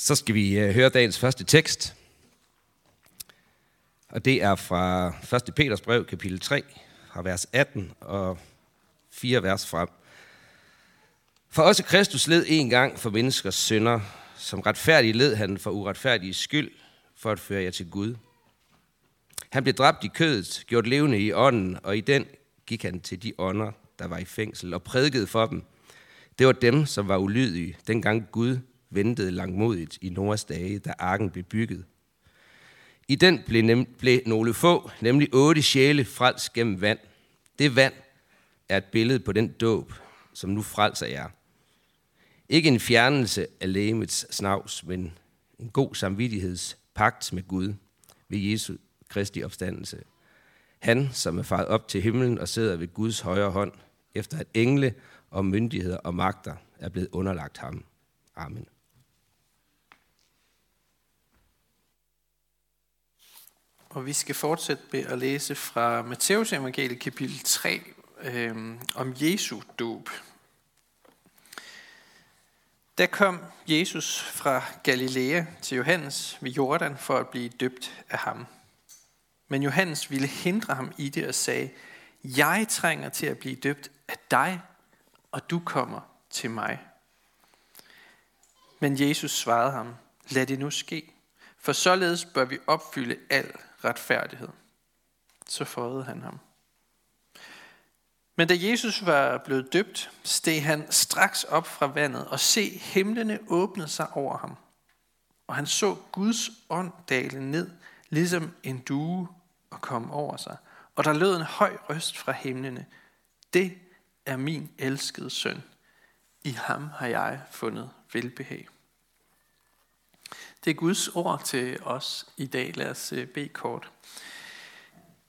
Så skal vi øh, høre dagens første tekst. Og det er fra 1. Peters brev, kapitel 3, fra vers 18 og 4 vers frem. For også Kristus led en gang for menneskers synder, som retfærdig led han for uretfærdige skyld, for at føre jer til Gud. Han blev dræbt i kødet, gjort levende i ånden, og i den gik han til de ånder, der var i fængsel, og prædikede for dem. Det var dem, som var ulydige, dengang Gud ventede langmodigt i Noras dage, da arken blev bygget. I den blev, nem, blev nogle få, nemlig otte sjæle, frelst gennem vand. Det vand er et billede på den dåb, som nu frelser jer. Ikke en fjernelse af lægemets snavs, men en god samvittighedspagt med Gud ved Jesu Kristi opstandelse. Han, som er faret op til himlen og sidder ved Guds højre hånd, efter at engle og myndigheder og magter er blevet underlagt ham. Amen. Og vi skal fortsætte med at læse fra Matteus evangeliet kapitel 3 øh, om Jesu dåb. Der kom Jesus fra Galilea til Johannes ved Jordan for at blive døbt af ham. Men Johannes ville hindre ham i det og sagde, jeg trænger til at blive døbt af dig, og du kommer til mig. Men Jesus svarede ham, lad det nu ske, for således bør vi opfylde al retfærdighed. Så forrede han ham. Men da Jesus var blevet døbt, steg han straks op fra vandet, og se, himlene åbnede sig over ham. Og han så Guds ånd dale ned, ligesom en due, og komme over sig. Og der lød en høj røst fra himlene. Det er min elskede søn. I ham har jeg fundet velbehag. Det er Guds ord til os i dag. Lad os øh, bede kort.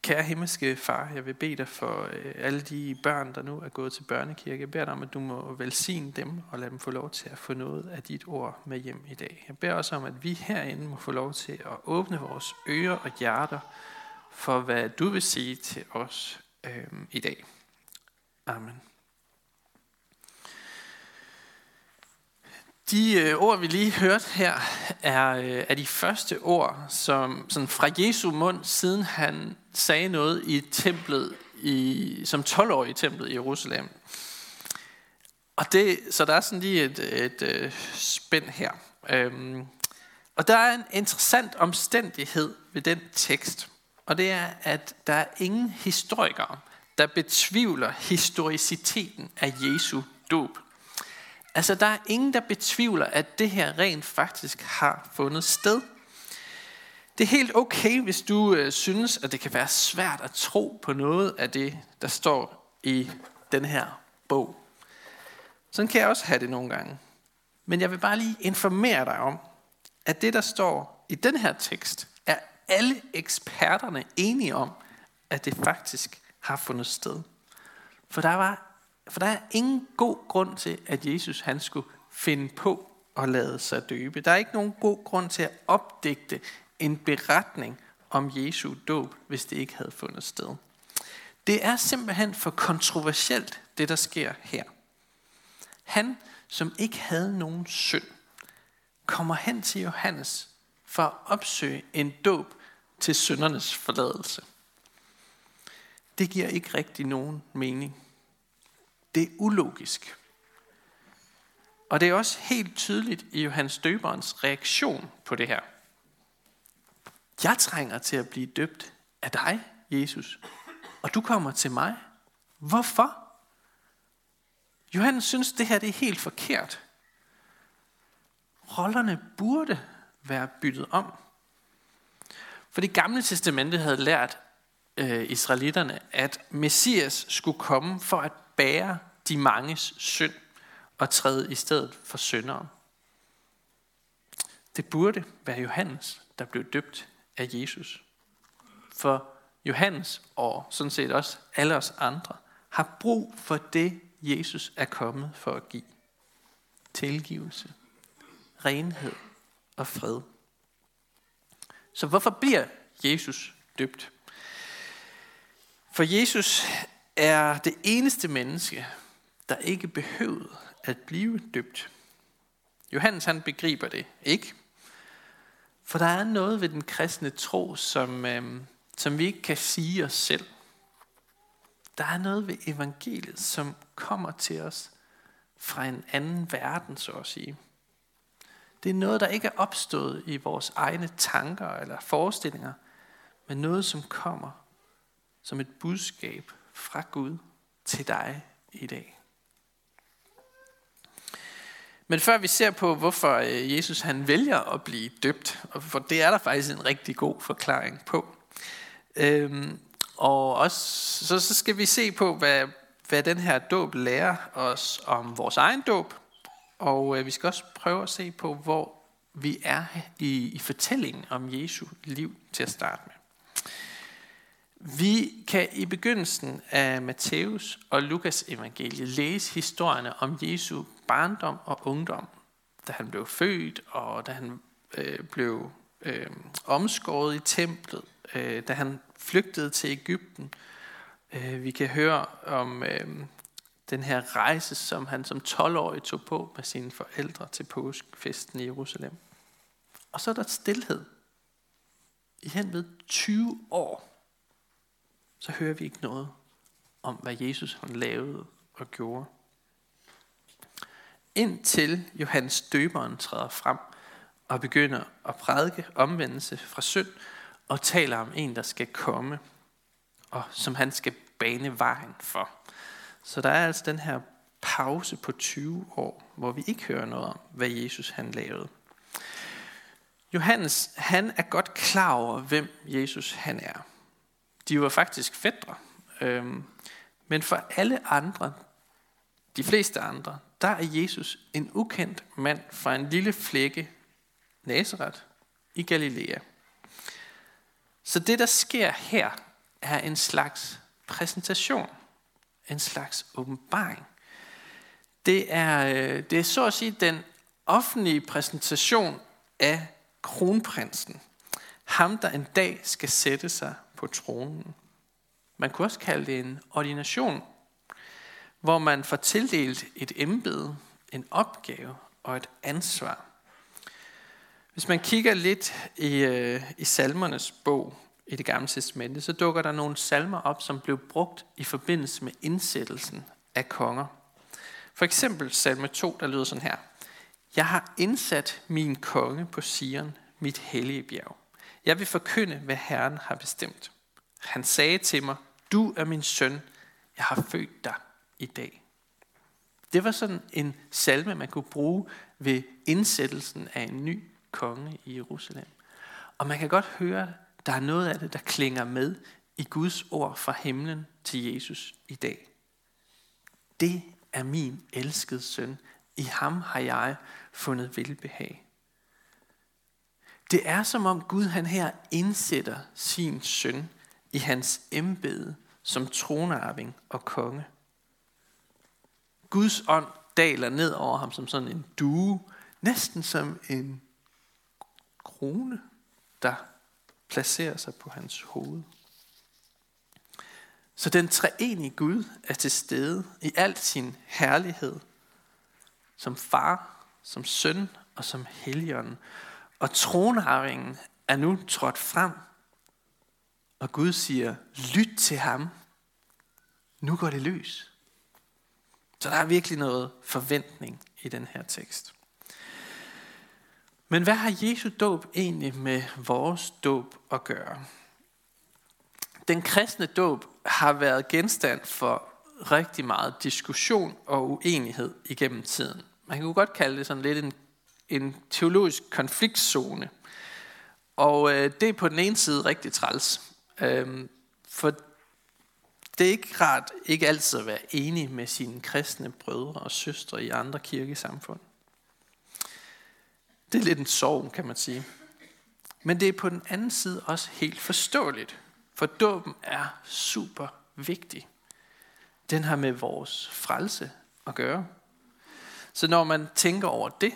Kære himmelske far, jeg vil bede dig for øh, alle de børn, der nu er gået til børnekirke. Jeg beder dig om, at du må velsigne dem og lade dem få lov til at få noget af dit ord med hjem i dag. Jeg beder også om, at vi herinde må få lov til at åbne vores ører og hjerter for, hvad du vil sige til os øh, i dag. Amen. De øh, ord, vi lige hørte her, er, øh, er de første ord som, sådan fra Jesu mund, siden han sagde noget i templet, i, som 12-årig i templet i Jerusalem. Og det, så der er sådan lige et, et, et øh, spænd her. Øhm, og der er en interessant omstændighed ved den tekst, og det er, at der er ingen historikere, der betvivler historiciteten af Jesu dåb. Altså, der er ingen, der betvivler, at det her rent faktisk har fundet sted. Det er helt okay, hvis du øh, synes, at det kan være svært at tro på noget af det, der står i den her bog. Sådan kan jeg også have det nogle gange. Men jeg vil bare lige informere dig om, at det, der står i den her tekst, er alle eksperterne enige om, at det faktisk har fundet sted. For der var for der er ingen god grund til, at Jesus han skulle finde på at lade sig døbe. Der er ikke nogen god grund til at opdigte en beretning om Jesu dåb, hvis det ikke havde fundet sted. Det er simpelthen for kontroversielt, det der sker her. Han, som ikke havde nogen synd, kommer hen til Johannes for at opsøge en dåb til syndernes forladelse. Det giver ikke rigtig nogen mening. Det er ulogisk. Og det er også helt tydeligt i Johannes Døberens reaktion på det her. Jeg trænger til at blive døbt af dig, Jesus, og du kommer til mig. Hvorfor? Johannes synes, det her det er helt forkert. Rollerne burde være byttet om. For det gamle testamente havde lært øh, israelitterne, at Messias skulle komme for at bære de manges synd og træde i stedet for synderen. Det burde være Johannes, der blev døbt af Jesus. For Johannes og sådan set også alle os andre har brug for det, Jesus er kommet for at give. Tilgivelse, renhed og fred. Så hvorfor bliver Jesus døbt? For Jesus er det eneste menneske, der ikke behøvede at blive døbt. Johannes han begriber det ikke. For der er noget ved den kristne tro, som, øh, som vi ikke kan sige os selv. Der er noget ved evangeliet, som kommer til os fra en anden verden, så at sige. Det er noget, der ikke er opstået i vores egne tanker eller forestillinger, men noget, som kommer som et budskab fra Gud til dig i dag. Men før vi ser på, hvorfor øh, Jesus han vælger at blive døbt, for det er der faktisk en rigtig god forklaring på. Øhm, og også, så, så skal vi se på, hvad, hvad den her dåb lærer os om vores egen dåb. Og øh, vi skal også prøve at se på, hvor vi er i, i fortællingen om Jesu liv til at starte med. Vi kan i begyndelsen af Matthæus og Lukas evangelie læse historierne om Jesu barndom og ungdom, da han blev født og da han øh, blev øh, omskåret i templet, øh, da han flygtede til Ægypten. Øh, vi kan høre om øh, den her rejse, som han som 12-årig tog på med sine forældre til påskefesten i Jerusalem. Og så er der stillhed. I hen ved 20 år, så hører vi ikke noget om, hvad Jesus han lavede og gjorde. Indtil Johannes døberen træder frem og begynder at prædike omvendelse fra synd og taler om en, der skal komme, og som han skal bane vejen for. Så der er altså den her pause på 20 år, hvor vi ikke hører noget om, hvad Jesus han lavede. Johannes, han er godt klar over, hvem Jesus han er. De var faktisk fædre. Øhm, men for alle andre, de fleste andre, der er Jesus en ukendt mand fra en lille flække, Nazareth, i Galilea. Så det, der sker her, er en slags præsentation, en slags åbenbaring. Det er, øh, det er så at sige den offentlige præsentation af kronprinsen. Ham, der en dag skal sætte sig på tronen. Man kunne også kalde det en ordination, hvor man får tildelt et embede, en opgave og et ansvar. Hvis man kigger lidt i, øh, i salmernes bog i det gamle testamente, så dukker der nogle salmer op, som blev brugt i forbindelse med indsættelsen af konger. For eksempel salme 2, der lyder sådan her. Jeg har indsat min konge på Sion, mit hellige bjerg. Jeg vil forkynde, hvad Herren har bestemt. Han sagde til mig, du er min søn, jeg har født dig i dag. Det var sådan en salme, man kunne bruge ved indsættelsen af en ny konge i Jerusalem. Og man kan godt høre, der er noget af det, der klinger med i Guds ord fra himlen til Jesus i dag. Det er min elskede søn. I ham har jeg fundet velbehag. Det er som om Gud han her indsætter sin søn i hans embede som tronarving og konge. Guds ånd daler ned over ham som sådan en due, næsten som en krone, der placerer sig på hans hoved. Så den treenige Gud er til stede i al sin herlighed, som far, som søn og som helligånden. Og tronarvingen er nu trådt frem, og Gud siger, lyt til ham. Nu går det løs. Så der er virkelig noget forventning i den her tekst. Men hvad har Jesu dåb egentlig med vores dåb at gøre? Den kristne dåb har været genstand for rigtig meget diskussion og uenighed igennem tiden. Man kan godt kalde det sådan lidt en, en teologisk konfliktzone. Og øh, det er på den ene side rigtig træls. Øh, for det er ikke rart ikke altid at være enig med sine kristne brødre og søstre i andre kirkesamfund. Det er lidt en sorg, kan man sige. Men det er på den anden side også helt forståeligt, for dåben er super vigtig. Den har med vores frelse at gøre. Så når man tænker over det,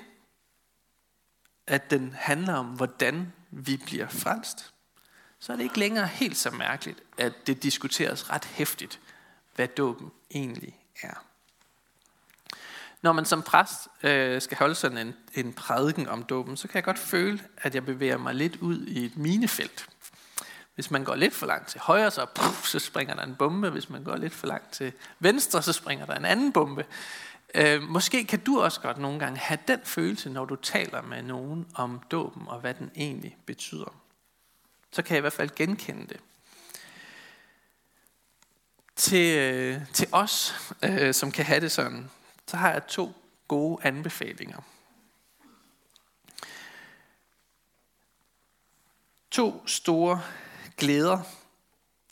at den handler om, hvordan vi bliver frelst, så er det ikke længere helt så mærkeligt, at det diskuteres ret hæftigt, hvad dåben egentlig er. Når man som præst øh, skal holde sådan en, en prædiken om dåben, så kan jeg godt føle, at jeg bevæger mig lidt ud i et minefelt. Hvis man går lidt for langt til højre, så, puff, så springer der en bombe. Hvis man går lidt for langt til venstre, så springer der en anden bombe. Øh, måske kan du også godt nogle gange have den følelse, når du taler med nogen om dåben og hvad den egentlig betyder. Så kan jeg i hvert fald genkende det. Til, øh, til os, øh, som kan have det sådan, så har jeg to gode anbefalinger. To store glæder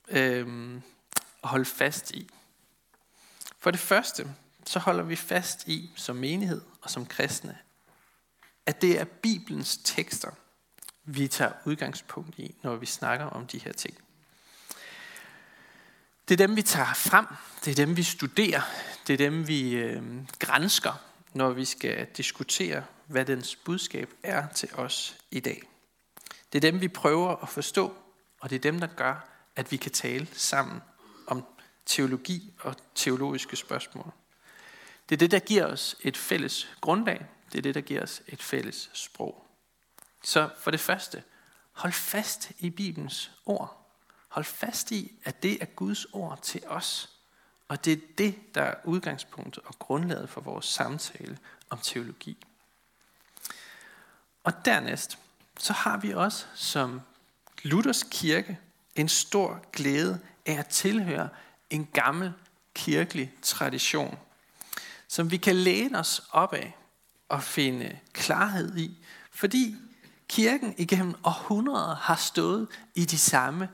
øh, at holde fast i. For det første, så holder vi fast i som menighed og som kristne, at det er Bibelens tekster, vi tager udgangspunkt i, når vi snakker om de her ting. Det er dem, vi tager frem. Det er dem, vi studerer. Det er dem, vi øh, grænsker, når vi skal diskutere, hvad dens budskab er til os i dag. Det er dem, vi prøver at forstå, og det er dem, der gør, at vi kan tale sammen om teologi og teologiske spørgsmål. Det er det, der giver os et fælles grundlag. Det er det, der giver os et fælles sprog. Så for det første, hold fast i Bibelens ord. Hold fast i, at det er Guds ord til os. Og det er det, der er udgangspunktet og grundlaget for vores samtale om teologi. Og dernæst, så har vi også som Luthers kirke en stor glæde af at tilhøre en gammel kirkelig tradition, som vi kan læne os op af og finde klarhed i, fordi kirken igennem århundreder har stået i de samme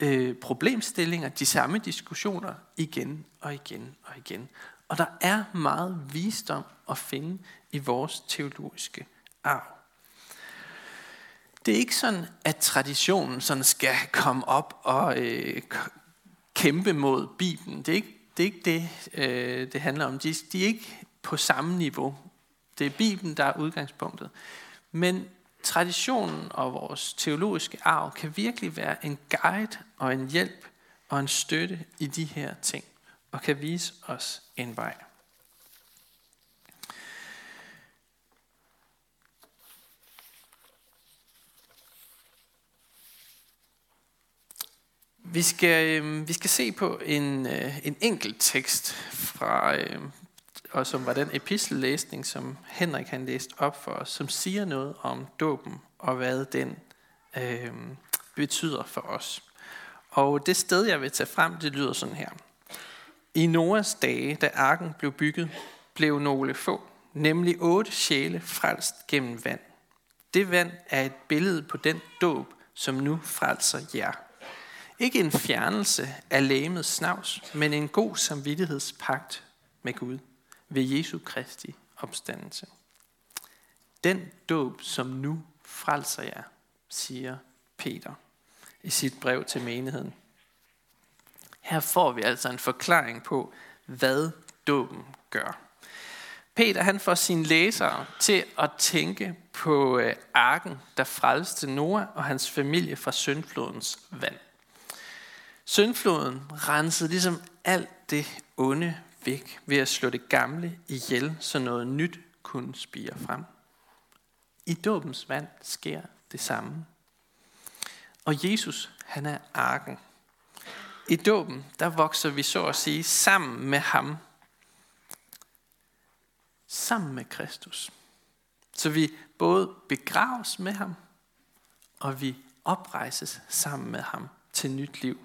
øh, problemstillinger, de samme diskussioner igen og igen og igen. Og der er meget visdom at finde i vores teologiske arv. Det er ikke sådan, at traditionen sådan skal komme op og øh, kæmpe mod Bibelen. Det er ikke det, er ikke det, øh, det handler om. De, de er ikke på samme niveau. Det er Bibelen, der er udgangspunktet. Men traditionen og vores teologiske arv kan virkelig være en guide og en hjælp og en støtte i de her ting, og kan vise os en vej. Vi skal, øh, vi skal se på en, øh, en enkelt tekst fra, øh, og som var den epistellæsning, som Henrik han læste op for os, som siger noget om dåben og hvad den øh, betyder for os. Og det sted, jeg vil tage frem, det lyder sådan her. I Noas dage, da arken blev bygget, blev nogle få, nemlig otte sjæle, frelst gennem vand. Det vand er et billede på den dåb, som nu frelser jer. Ikke en fjernelse af lægemets snavs, men en god samvittighedspagt med Gud ved Jesu Kristi opstandelse. Den dåb, som nu frelser jer, siger Peter i sit brev til menigheden. Her får vi altså en forklaring på, hvad dåben gør. Peter han får sine læsere til at tænke på øh, arken, der frelste Noah og hans familie fra syndflodens vand. Syndfloden rensede ligesom alt det onde væk ved at slå det gamle ihjel, så noget nyt kunne spire frem. I dåbens vand sker det samme. Og Jesus, han er arken. I dåben, der vokser vi så at sige sammen med ham. Sammen med Kristus. Så vi både begraves med ham, og vi oprejses sammen med ham til nyt liv.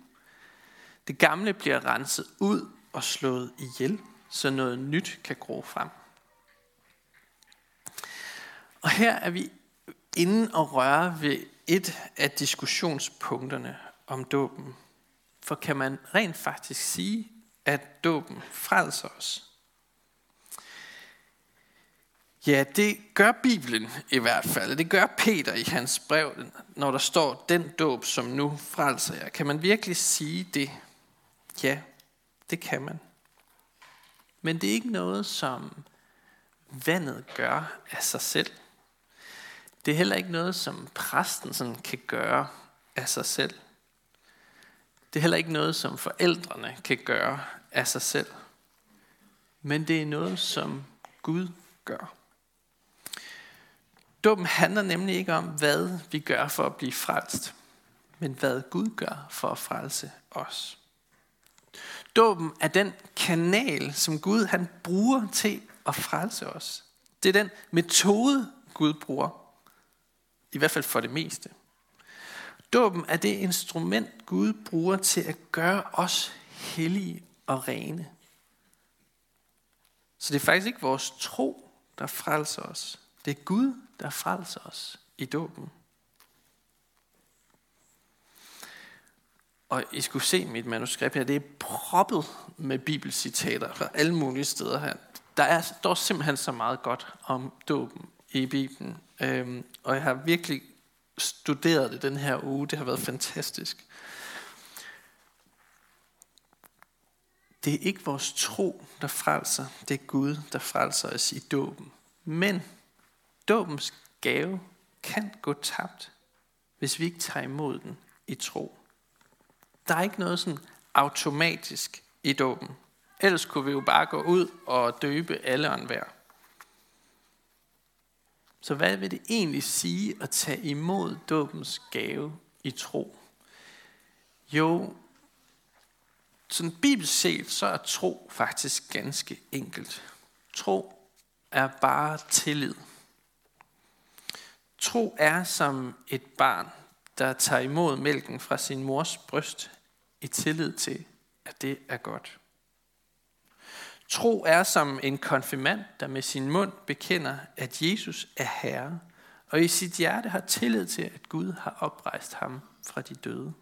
Det gamle bliver renset ud og slået ihjel, så noget nyt kan gro frem. Og her er vi inde og røre ved et af diskussionspunkterne om dåben. For kan man rent faktisk sige, at dåben frelser os? Ja, det gør Bibelen i hvert fald. Det gør Peter i hans brev, når der står, den dåb, som nu frelser jer. Kan man virkelig sige det? Ja, det kan man. Men det er ikke noget, som vandet gør af sig selv. Det er heller ikke noget, som præsten sådan kan gøre af sig selv. Det er heller ikke noget, som forældrene kan gøre af sig selv. Men det er noget, som Gud gør. Dåben handler nemlig ikke om, hvad vi gør for at blive frelst, men hvad Gud gør for at frelse os. Dåben er den kanal, som Gud han bruger til at frelse os. Det er den metode, Gud bruger. I hvert fald for det meste. Dåben er det instrument, Gud bruger til at gøre os hellige og rene. Så det er faktisk ikke vores tro, der frelser os. Det er Gud, der frelser os i dåben. Og I skulle se mit manuskript her, det er proppet med bibelcitater fra alle mulige steder her. Der er, der er simpelthen så meget godt om dåben i Bibelen. Øhm, og jeg har virkelig studeret det den her uge. Det har været fantastisk. Det er ikke vores tro, der frelser. Det er Gud, der frelser os i dåben. Men dåbens gave kan gå tabt, hvis vi ikke tager imod den i tro. Der er ikke noget sådan automatisk i dåben. Ellers kunne vi jo bare gå ud og døbe alle og enhver. Så hvad vil det egentlig sige at tage imod dåbens gave i tro? Jo, sådan bibelsk set, så er tro faktisk ganske enkelt. Tro er bare tillid. Tro er som et barn, der tager imod mælken fra sin mors bryst i tillid til, at det er godt. Tro er som en konfirmand, der med sin mund bekender, at Jesus er Herre, og i sit hjerte har tillid til, at Gud har oprejst ham fra de døde.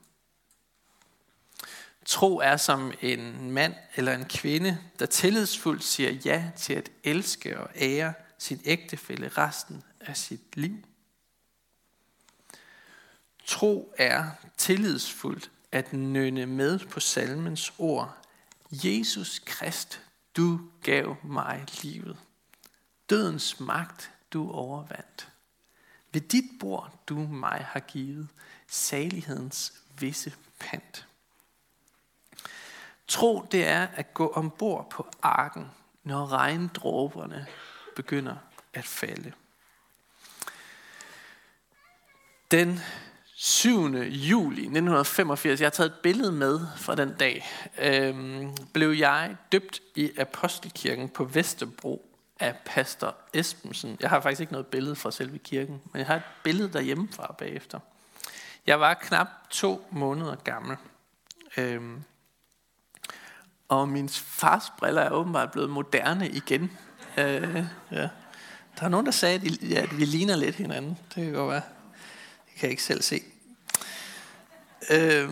Tro er som en mand eller en kvinde, der tillidsfuldt siger ja til at elske og ære sin ægtefælle resten af sit liv. Tro er tillidsfuldt at nynne med på salmens ord. Jesus Krist, du gav mig livet. Dødens magt, du overvandt. Ved dit bord, du mig har givet, salighedens visse pant. Tro, det er at gå ombord på arken, når regndråberne begynder at falde. Den 7. juli 1985, jeg har taget et billede med fra den dag, øhm, blev jeg døbt i Apostelkirken på Vesterbro af pastor Esbensen. Jeg har faktisk ikke noget billede fra selve kirken, men jeg har et billede derhjemmefra bagefter. Jeg var knap to måneder gammel. Øhm, og min fars briller er åbenbart blevet moderne igen. Øh, ja. Der er nogen, der sagde, at, at vi ligner lidt hinanden. Det kan godt være. Det kan jeg ikke selv se. Øh,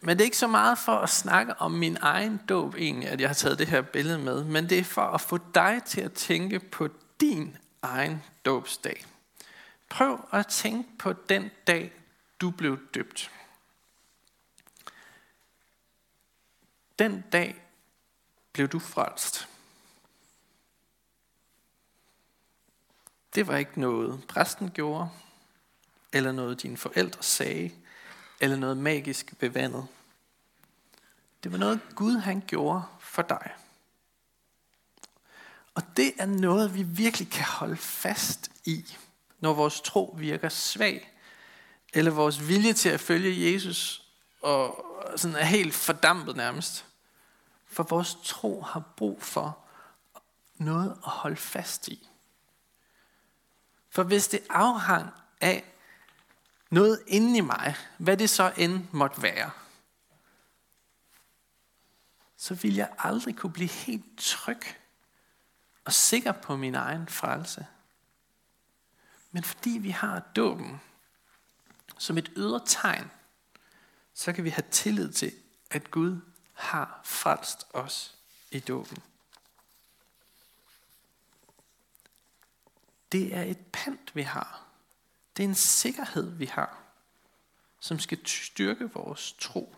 men det er ikke så meget for at snakke om min egen dåb egentlig, at jeg har taget det her billede med. Men det er for at få dig til at tænke på din egen dåbsdag. Prøv at tænke på den dag, du blev døbt. Den dag blev du frelst. Det var ikke noget præsten gjorde, eller noget dine forældre sagde, eller noget magisk ved vandet. Det var noget Gud han gjorde for dig. Og det er noget, vi virkelig kan holde fast i, når vores tro virker svag, eller vores vilje til at følge Jesus og sådan er helt fordampet nærmest. For vores tro har brug for noget at holde fast i. For hvis det afhang af noget inde i mig, hvad det så end måtte være, så vil jeg aldrig kunne blive helt tryg og sikker på min egen frelse. Men fordi vi har dåben som et ydre tegn, så kan vi have tillid til, at Gud har frelst os i dåben. Det er et pant, vi har. Det er en sikkerhed, vi har, som skal styrke vores tro.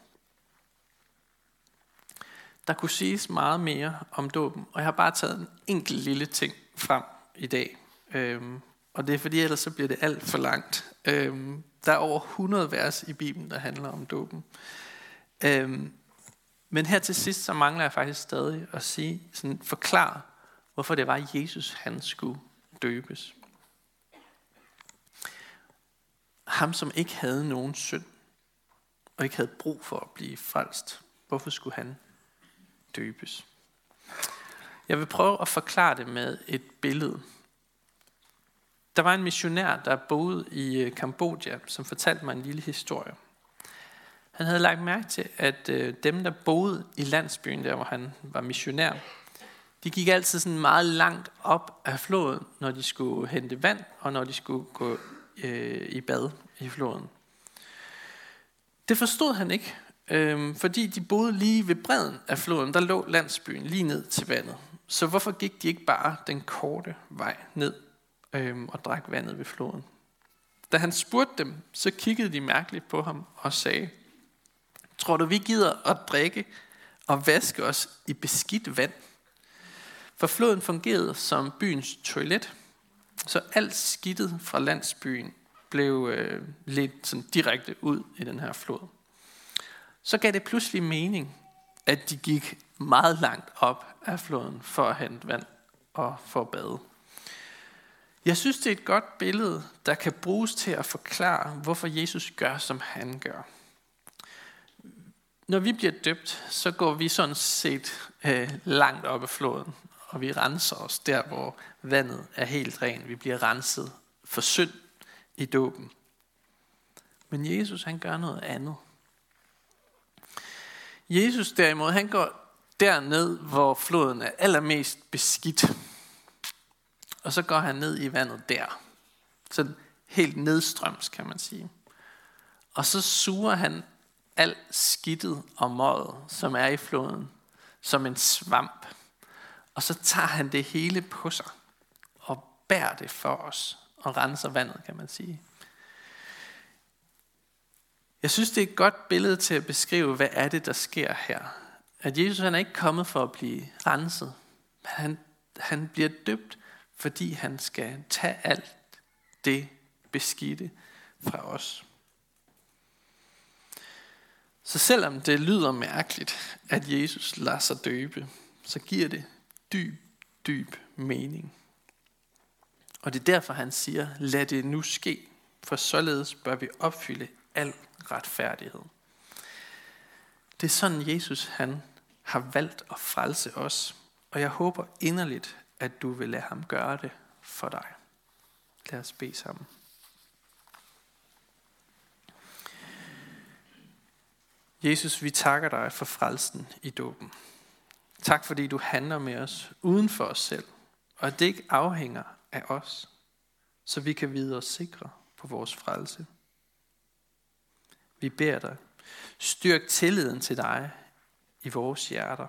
Der kunne siges meget mere om dåben, og jeg har bare taget en enkelt lille ting frem i dag. Øhm, og det er fordi, ellers så bliver det alt for langt. Øhm, der er over 100 vers i Bibelen, der handler om dåben. Øhm, men her til sidst, så mangler jeg faktisk stadig at sige, sådan forklare, hvorfor det var, Jesus han skulle døbes. Ham, som ikke havde nogen synd, og ikke havde brug for at blive frelst, hvorfor skulle han døbes? Jeg vil prøve at forklare det med et billede. Der var en missionær, der boede i øh, Kambodja, som fortalte mig en lille historie. Han havde lagt mærke til, at øh, dem, der boede i landsbyen, der hvor han var missionær, de gik altid sådan meget langt op af floden, når de skulle hente vand, og når de skulle gå øh, i bad i floden. Det forstod han ikke, øh, fordi de boede lige ved bredden af floden. Der lå landsbyen lige ned til vandet. Så hvorfor gik de ikke bare den korte vej ned øh, og drak vandet ved floden? Da han spurgte dem, så kiggede de mærkeligt på ham og sagde, Tror du, vi gider at drikke og vaske os i beskidt vand? For floden fungerede som byens toilet, så alt skidtet fra landsbyen blev øh, lidt sådan direkte ud i den her flod. Så gav det pludselig mening, at de gik meget langt op af floden for at hente vand og for at bade. Jeg synes, det er et godt billede, der kan bruges til at forklare, hvorfor Jesus gør, som han gør. Når vi bliver døbt, så går vi sådan set øh, langt op af floden, og vi renser os der, hvor vandet er helt rent. Vi bliver renset for synd i dåben. Men Jesus, han gør noget andet. Jesus derimod, han går derned, hvor floden er allermest beskidt. Og så går han ned i vandet der. Så helt nedstrøms, kan man sige. Og så suger han alt skidtet og møget, som er i floden, som en svamp. Og så tager han det hele på sig og bærer det for os og renser vandet, kan man sige. Jeg synes, det er et godt billede til at beskrive, hvad er det, der sker her. At Jesus han er ikke kommet for at blive renset, men han, han bliver døbt, fordi han skal tage alt det beskidte fra os. Så selvom det lyder mærkeligt, at Jesus lader sig døbe, så giver det dyb, dyb mening. Og det er derfor, han siger, lad det nu ske, for således bør vi opfylde al retfærdighed. Det er sådan, Jesus han har valgt at frelse os, og jeg håber inderligt, at du vil lade ham gøre det for dig. Lad os bede sammen. Jesus, vi takker dig for frelsen i dåben. Tak fordi du handler med os uden for os selv, og at det ikke afhænger af os, så vi kan vide os sikre på vores frelse. Vi beder dig, styrk tilliden til dig i vores hjerter,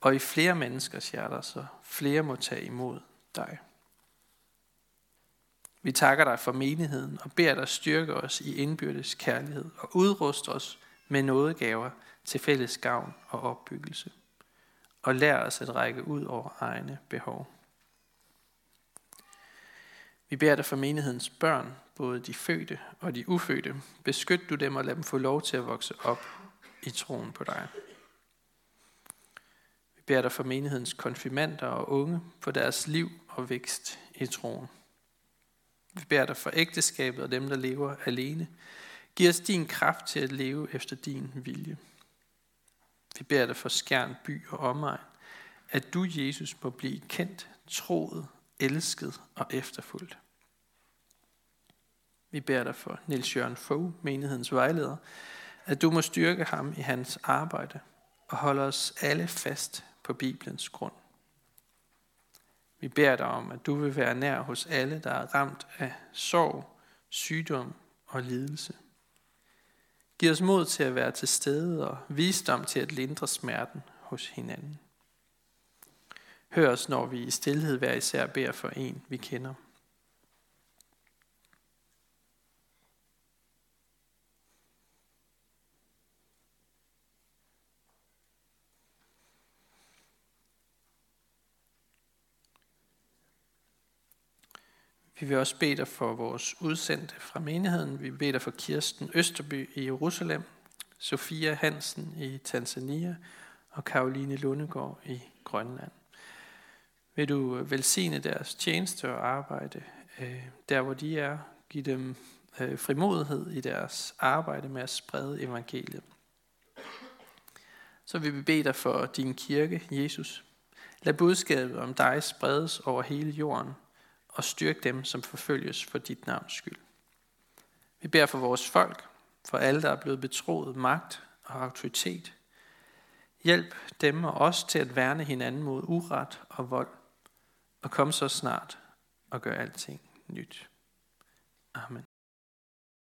og i flere menneskers hjerter, så flere må tage imod dig. Vi takker dig for menigheden og beder dig styrke os i indbyrdes kærlighed og udruste os med nådegaver til fælles gavn og opbyggelse, og lær os at række ud over egne behov. Vi beder dig for menighedens børn, både de fødte og de ufødte. Beskyt du dem og lad dem få lov til at vokse op i troen på dig. Vi beder dig for menighedens konfirmander og unge, for deres liv og vækst i troen. Vi beder dig for ægteskabet og dem, der lever alene. Giv os din kraft til at leve efter din vilje. Vi beder dig for skærn by og omegn, at du, Jesus, må blive kendt, troet, elsket og efterfulgt. Vi beder dig for Nils Jørgen Fogh, menighedens vejleder, at du må styrke ham i hans arbejde og holde os alle fast på Bibelens grund. Vi beder dig om, at du vil være nær hos alle, der er ramt af sorg, sygdom og lidelse. Giv os mod til at være til stede og visdom til at lindre smerten hos hinanden. Hør os, når vi i stillhed hver især beder for en, vi kender. Vi vil også bede dig for vores udsendte fra menigheden. Vi beder dig for Kirsten Østerby i Jerusalem, Sofia Hansen i Tanzania og Karoline Lundegård i Grønland. Vil du øh, velsigne deres tjeneste og arbejde, øh, der hvor de er. Giv dem øh, frimodighed i deres arbejde med at sprede evangeliet. Så vil vi bede dig for din kirke, Jesus. Lad budskabet om dig spredes over hele jorden, og styrk dem, som forfølges for dit navns skyld. Vi beder for vores folk, for alle, der er blevet betroet magt og autoritet. Hjælp dem og os til at værne hinanden mod uret og vold, og kom så snart og gør alting nyt. Amen.